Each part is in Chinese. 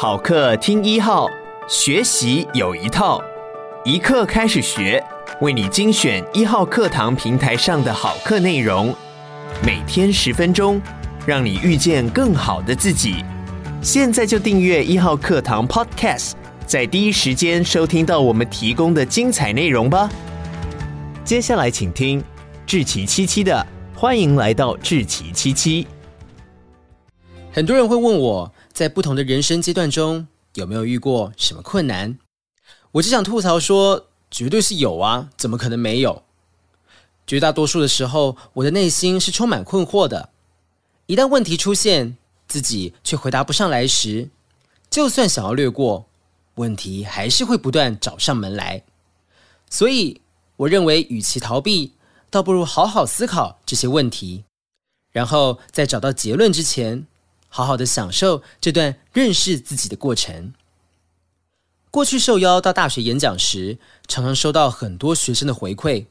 好课听一号，学习有一套，一课开始学，为你精选一号课堂平台上的好课内容，每天十分钟，让你遇见更好的自己。现在就订阅一号课堂 Podcast，在第一时间收听到我们提供的精彩内容吧。接下来请听志奇七七的，欢迎来到志奇七七。很多人会问我，在不同的人生阶段中，有没有遇过什么困难？我只想吐槽说，绝对是有啊，怎么可能没有？绝大多数的时候，我的内心是充满困惑的。一旦问题出现，自己却回答不上来时，就算想要略过，问题还是会不断找上门来。所以，我认为，与其逃避，倒不如好好思考这些问题，然后在找到结论之前，好好的享受这段认识自己的过程。过去受邀到大学演讲时，常常收到很多学生的回馈，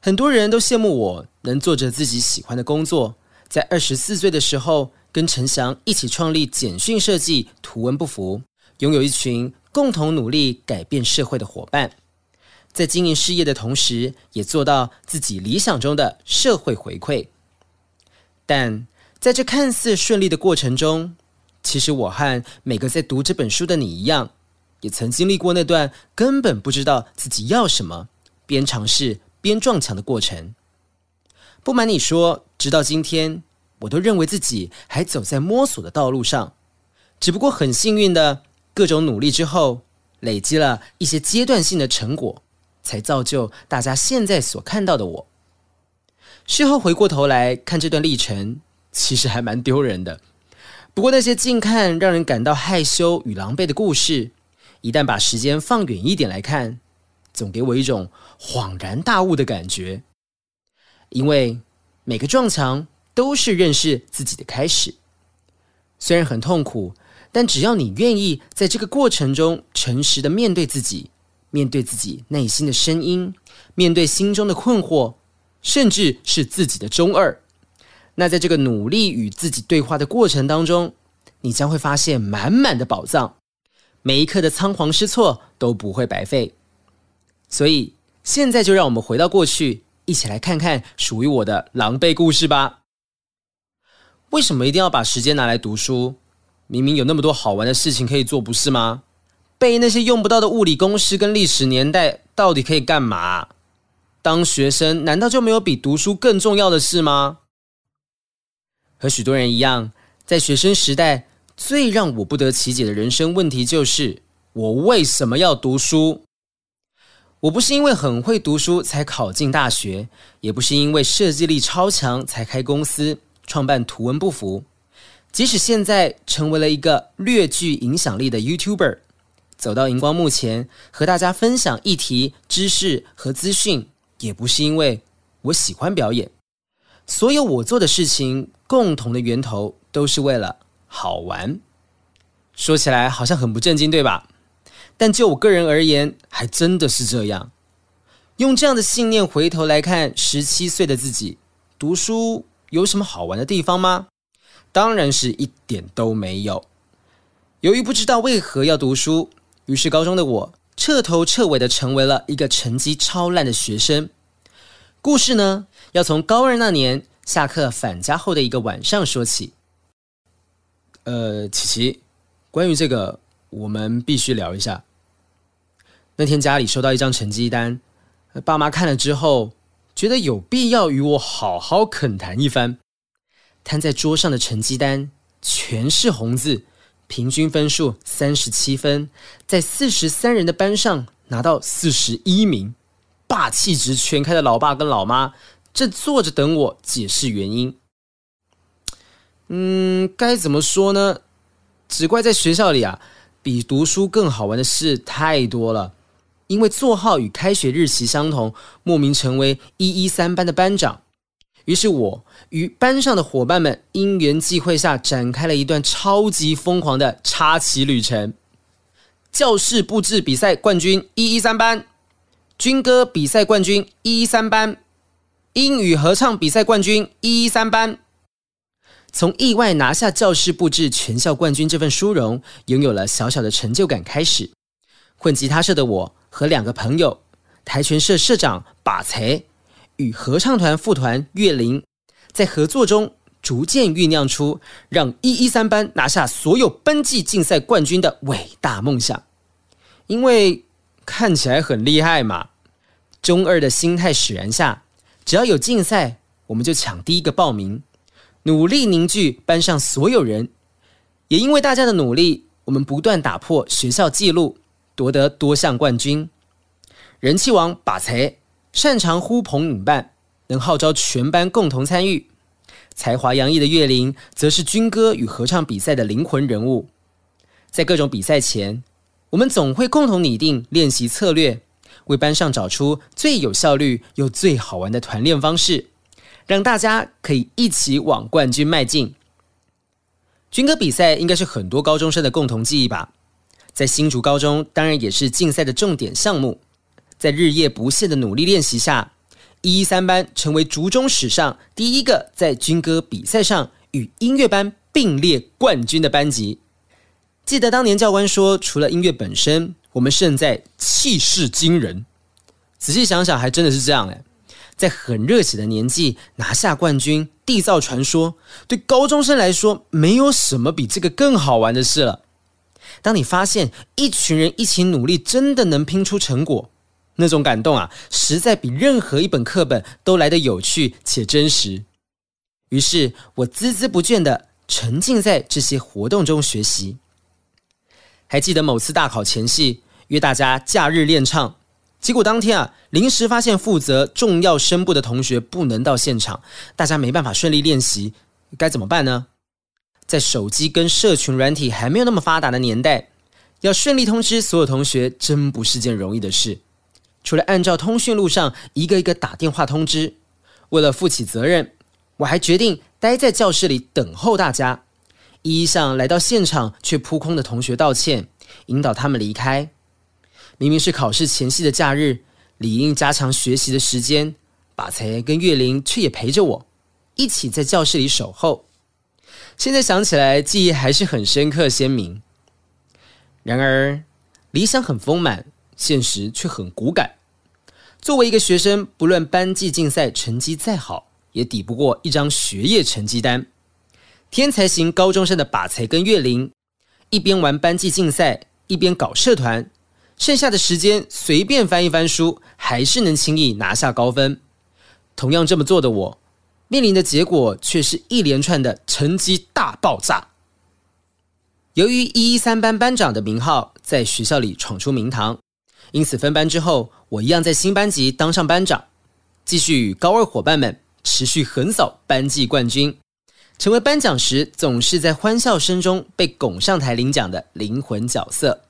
很多人都羡慕我能做着自己喜欢的工作，在二十四岁的时候跟陈翔一起创立简讯设计图文不符，拥有一群共同努力改变社会的伙伴，在经营事业的同时，也做到自己理想中的社会回馈，但。在这看似顺利的过程中，其实我和每个在读这本书的你一样，也曾经历过那段根本不知道自己要什么，边尝试边撞墙的过程。不瞒你说，直到今天，我都认为自己还走在摸索的道路上。只不过很幸运的，各种努力之后，累积了一些阶段性的成果，才造就大家现在所看到的我。事后回过头来看这段历程。其实还蛮丢人的，不过那些近看让人感到害羞与狼狈的故事，一旦把时间放远一点来看，总给我一种恍然大悟的感觉。因为每个撞墙都是认识自己的开始，虽然很痛苦，但只要你愿意在这个过程中诚实的面对自己，面对自己内心的声音，面对心中的困惑，甚至是自己的中二。那在这个努力与自己对话的过程当中，你将会发现满满的宝藏，每一刻的仓皇失措都不会白费。所以现在就让我们回到过去，一起来看看属于我的狼狈故事吧。为什么一定要把时间拿来读书？明明有那么多好玩的事情可以做，不是吗？背那些用不到的物理公式跟历史年代，到底可以干嘛？当学生难道就没有比读书更重要的事吗？和许多人一样，在学生时代，最让我不得其解的人生问题就是：我为什么要读书？我不是因为很会读书才考进大学，也不是因为设计力超强才开公司创办图文不符。即使现在成为了一个略具影响力的 YouTuber，走到荧光幕前和大家分享议题、知识和资讯，也不是因为我喜欢表演。所有我做的事情，共同的源头都是为了好玩。说起来好像很不正经，对吧？但就我个人而言，还真的是这样。用这样的信念回头来看，十七岁的自己，读书有什么好玩的地方吗？当然是一点都没有。由于不知道为何要读书，于是高中的我彻头彻尾的成为了一个成绩超烂的学生。故事呢，要从高二那年下课返家后的一个晚上说起。呃，琪琪，关于这个，我们必须聊一下。那天家里收到一张成绩单，爸妈看了之后，觉得有必要与我好好恳谈一番。摊在桌上的成绩单全是红字，平均分数三十七分，在四十三人的班上拿到四十一名。霸气值全开的老爸跟老妈正坐着等我解释原因。嗯，该怎么说呢？只怪在学校里啊，比读书更好玩的事太多了。因为座号与开学日期相同，莫名成为一一三班的班长。于是我与班上的伙伴们因缘际会下，展开了一段超级疯狂的插旗旅程。教室布置比赛冠军一一三班。军歌比赛冠军一一三班，英语合唱比赛冠军一一三班。从意外拿下教室布置全校冠军这份殊荣，拥有了小小的成就感开始。混吉他社的我和两个朋友，跆拳社社长把才与合唱团副团岳林，在合作中逐渐酝酿出让一一三班拿下所有班级竞赛冠军的伟大梦想。因为看起来很厉害嘛，中二的心态使然下，只要有竞赛，我们就抢第一个报名。努力凝聚班上所有人，也因为大家的努力，我们不断打破学校纪录，夺得多项冠军。人气王把才擅长呼朋引伴，能号召全班共同参与；才华洋溢的岳林则是军歌与合唱比赛的灵魂人物。在各种比赛前，我们总会共同拟定练习策略，为班上找出最有效率又最好玩的团练方式。让大家可以一起往冠军迈进。军歌比赛应该是很多高中生的共同记忆吧？在新竹高中，当然也是竞赛的重点项目。在日夜不懈的努力练习下，一一三班成为竹中史上第一个在军歌比赛上与音乐班并列冠军的班级。记得当年教官说，除了音乐本身，我们胜在气势惊人。仔细想想，还真的是这样哎。在很热血的年纪拿下冠军，缔造传说，对高中生来说，没有什么比这个更好玩的事了。当你发现一群人一起努力，真的能拼出成果，那种感动啊，实在比任何一本课本都来得有趣且真实。于是我孜孜不倦地沉浸在这些活动中学习。还记得某次大考前夕，约大家假日练唱。结果当天啊，临时发现负责重要声部的同学不能到现场，大家没办法顺利练习，该怎么办呢？在手机跟社群软体还没有那么发达的年代，要顺利通知所有同学，真不是件容易的事。除了按照通讯录上一个一个打电话通知，为了负起责任，我还决定待在教室里等候大家，一一向来到现场却扑空的同学道歉，引导他们离开。明明是考试前夕的假日，理应加强学习的时间，把才跟岳林却也陪着我，一起在教室里守候。现在想起来，记忆还是很深刻鲜明。然而，理想很丰满，现实却很骨感。作为一个学生，不论班级竞赛成绩再好，也抵不过一张学业成绩单。天才型高中生的把才跟岳林，一边玩班级竞赛，一边搞社团。剩下的时间随便翻一翻书，还是能轻易拿下高分。同样这么做的我，面临的结果却是一连串的成绩大爆炸。由于一一三班班长的名号在学校里闯出名堂，因此分班之后，我一样在新班级当上班长，继续与高二伙伴们持续横扫班级冠军，成为颁奖时总是在欢笑声中被拱上台领奖的灵魂角色。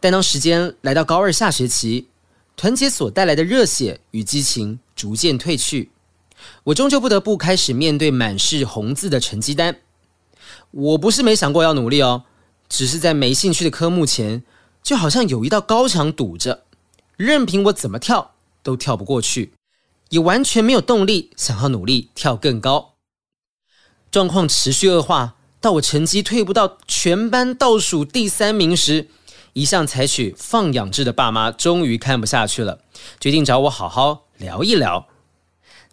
但当时间来到高二下学期，团结所带来的热血与激情逐渐褪去，我终究不得不开始面对满是红字的成绩单。我不是没想过要努力哦，只是在没兴趣的科目前，就好像有一道高墙堵着，任凭我怎么跳都跳不过去，也完全没有动力想要努力跳更高。状况持续恶化，到我成绩退步到全班倒数第三名时。一向采取放养制的爸妈终于看不下去了，决定找我好好聊一聊。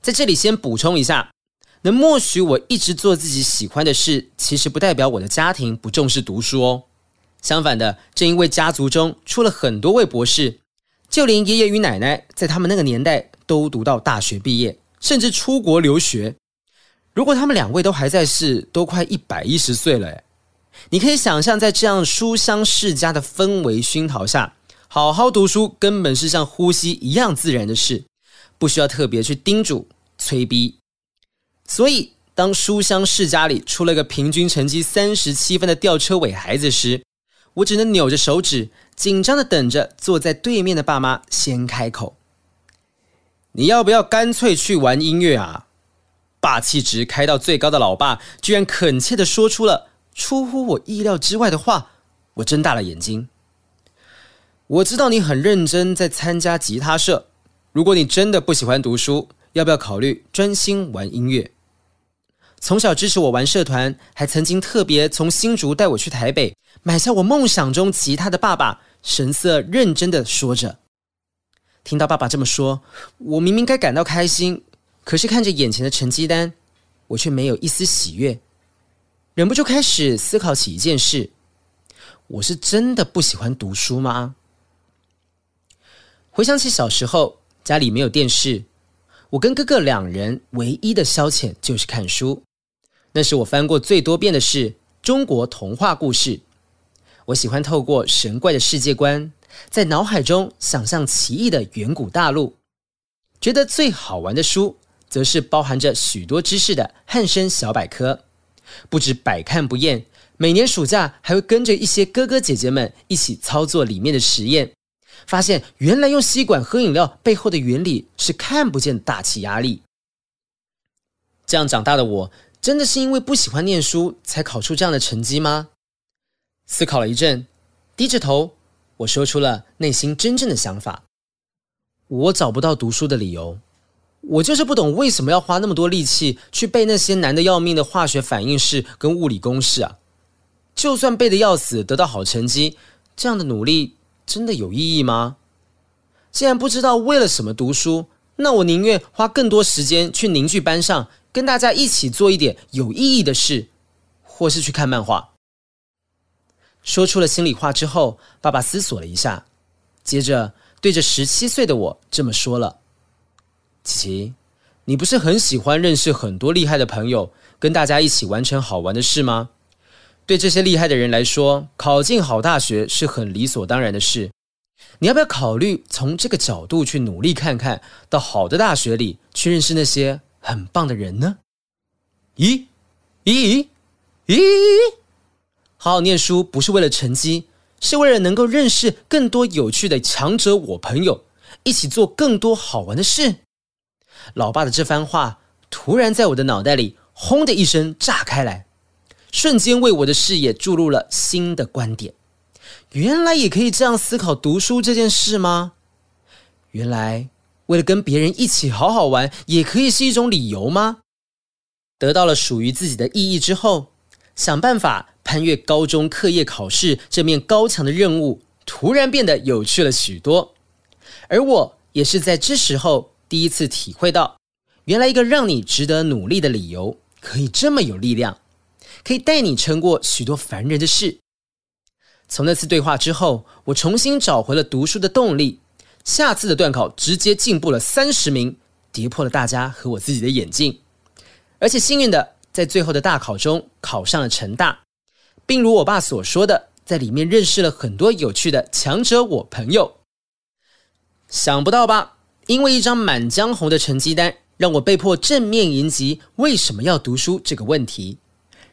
在这里先补充一下，能默许我一直做自己喜欢的事，其实不代表我的家庭不重视读书哦。相反的，正因为家族中出了很多位博士，就连爷爷与奶奶在他们那个年代都读到大学毕业，甚至出国留学。如果他们两位都还在世，都快一百一十岁了。你可以想象，在这样书香世家的氛围熏陶下，好好读书根本是像呼吸一样自然的事，不需要特别去叮嘱催逼。所以，当书香世家里出了个平均成绩三十七分的吊车尾孩子时，我只能扭着手指，紧张地等着坐在对面的爸妈先开口：“你要不要干脆去玩音乐啊？”霸气值开到最高的老爸居然恳切地说出了。出乎我意料之外的话，我睁大了眼睛。我知道你很认真在参加吉他社，如果你真的不喜欢读书，要不要考虑专心玩音乐？从小支持我玩社团，还曾经特别从新竹带我去台北，买下我梦想中吉他的爸爸，神色认真的说着。听到爸爸这么说，我明明该感到开心，可是看着眼前的成绩单，我却没有一丝喜悦，忍不住开始思考起一件事：我是真的不喜欢读书吗？回想起小时候，家里没有电视，我跟哥哥两人唯一的消遣就是看书。那时我翻过最多遍的是中国童话故事。我喜欢透过神怪的世界观，在脑海中想象奇异的远古大陆。觉得最好玩的书，则是包含着许多知识的汉生小百科，不止百看不厌。每年暑假还会跟着一些哥哥姐姐们一起操作里面的实验，发现原来用吸管喝饮料背后的原理是看不见大气压力。这样长大的我，真的是因为不喜欢念书才考出这样的成绩吗？思考了一阵，低着头，我说出了内心真正的想法。我找不到读书的理由，我就是不懂为什么要花那么多力气去背那些难得要命的化学反应式跟物理公式啊！就算背得要死，得到好成绩，这样的努力真的有意义吗？既然不知道为了什么读书，那我宁愿花更多时间去凝聚班上。跟大家一起做一点有意义的事，或是去看漫画。说出了心里话之后，爸爸思索了一下，接着对着十七岁的我这么说了：“琪琪，你不是很喜欢认识很多厉害的朋友，跟大家一起完成好玩的事吗？对这些厉害的人来说，考进好大学是很理所当然的事。你要不要考虑从这个角度去努力看看，到好的大学里去认识那些？”很棒的人呢？咦咦咦！咦好好念书不是为了成绩，是为了能够认识更多有趣的强者我朋友，一起做更多好玩的事。老爸的这番话突然在我的脑袋里轰的一声炸开来，瞬间为我的视野注入了新的观点。原来也可以这样思考读书这件事吗？原来。为了跟别人一起好好玩，也可以是一种理由吗？得到了属于自己的意义之后，想办法攀越高中课业考试这面高墙的任务，突然变得有趣了许多。而我也是在这时候第一次体会到，原来一个让你值得努力的理由，可以这么有力量，可以带你撑过许多烦人的事。从那次对话之后，我重新找回了读书的动力。下次的段考直接进步了三十名，跌破了大家和我自己的眼镜，而且幸运的在最后的大考中考上了成大，并如我爸所说的，在里面认识了很多有趣的强者我朋友。想不到吧？因为一张满江红的成绩单，让我被迫正面迎击为什么要读书这个问题，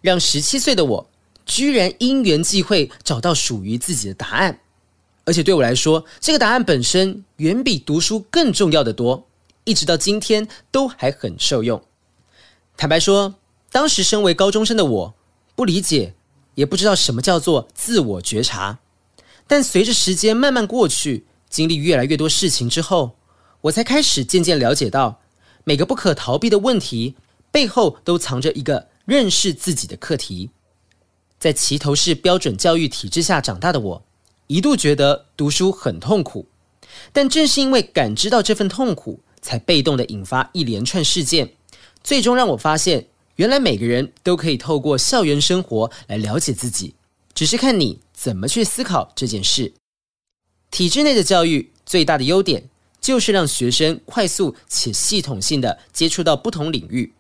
让十七岁的我居然因缘际会找到属于自己的答案。而且对我来说，这个答案本身远比读书更重要的多，一直到今天都还很受用。坦白说，当时身为高中生的我，不理解，也不知道什么叫做自我觉察。但随着时间慢慢过去，经历越来越多事情之后，我才开始渐渐了解到，每个不可逃避的问题背后都藏着一个认识自己的课题。在齐头式标准教育体制下长大的我，一度觉得读书很痛苦，但正是因为感知到这份痛苦，才被动的引发一连串事件，最终让我发现，原来每个人都可以透过校园生活来了解自己，只是看你怎么去思考这件事。体制内的教育最大的优点，就是让学生快速且系统性的接触到不同领域，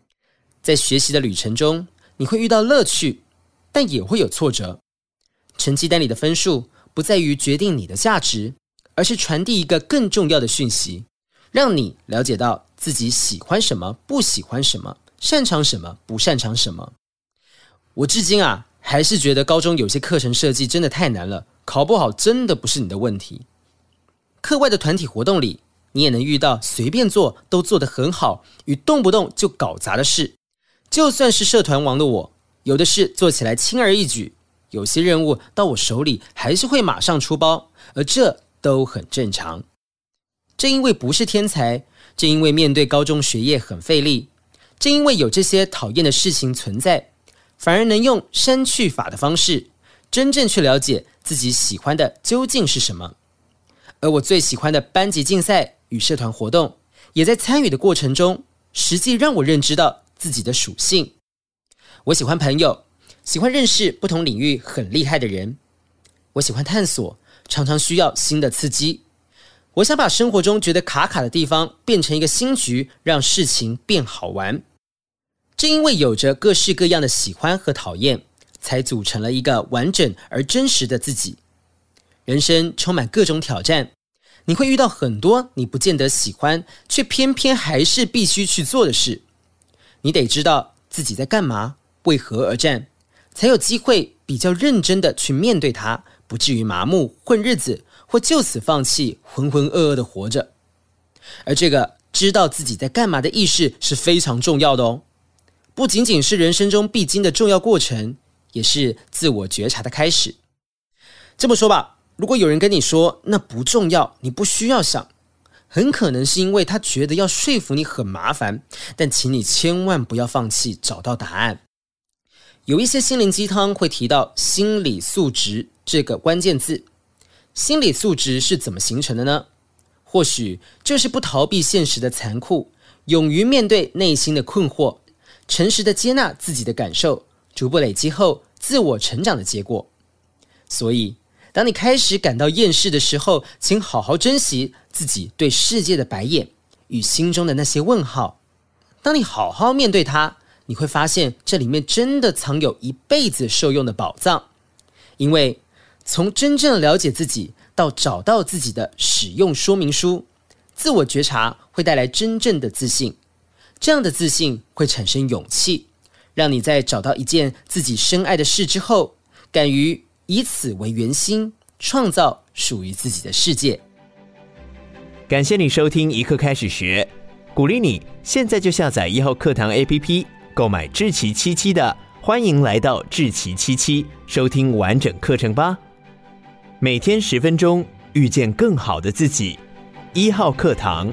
在学习的旅程中，你会遇到乐趣，但也会有挫折。成绩单里的分数，不在于决定你的价值，而是传递一个更重要的讯息，让你了解到自己喜欢什么，不喜欢什么，擅长什么，不擅长什么。我至今啊，还是觉得高中有些课程设计真的太难了，考不好真的不是你的问题。课外的团体活动里，你也能遇到随便做都做得很好，与动不动就搞砸的事。就算是社团王的我，有的事做起来轻而易举。有些任务到我手里还是会马上出包，而这都很正常。正因为不是天才，正因为面对高中学业很费力，正因为有这些讨厌的事情存在，反而能用删去法的方式，真正去了解自己喜欢的究竟是什么。而我最喜欢的班级竞赛与社团活动，也在参与的过程中，实际让我认知到自己的属性。我喜欢朋友，喜欢认识不同领域很厉害的人。我喜欢探索，常常需要新的刺激。我想把生活中觉得卡卡的地方变成一个新局，让事情变好玩。正因为有着各式各样的喜欢和讨厌，才组成了一个完整而真实的自己。人生充满各种挑战，你会遇到很多你不见得喜欢，却偏偏还是必须去做的事。你得知道自己在干嘛，为何而战，才有机会比较认真的去面对它，不至于麻木混日子，或就此放弃浑浑噩噩的活着。而这个知道自己在干嘛的意识是非常重要的哦。不仅仅是人生中必经的重要过程，也是自我觉察的开始。这么说吧，如果有人跟你说那不重要，你不需要想，很可能是因为他觉得要说服你很麻烦。但请你千万不要放弃找到答案。有一些心灵鸡汤会提到心理素质这个关键字。心理素质是怎么形成的呢？或许就是不逃避现实的残酷，勇于面对内心的困惑。诚实的接纳自己的感受，逐步累积后自我成长的结果。所以，当你开始感到厌世的时候，请好好珍惜自己对世界的白眼与心中的那些问号。当你好好面对它，你会发现这里面真的藏有一辈子受用的宝藏。因为从真正了解自己到找到自己的使用说明书，自我觉察会带来真正的自信。这样的自信会产生勇气，让你在找到一件自己深爱的事之后，敢于以此为圆心，创造属于自己的世界。感谢你收听一课开始学，鼓励你现在就下载一号课堂 APP，购买智奇七七的，欢迎来到智奇七七，收听完整课程吧。每天十分钟，遇见更好的自己。一号课堂。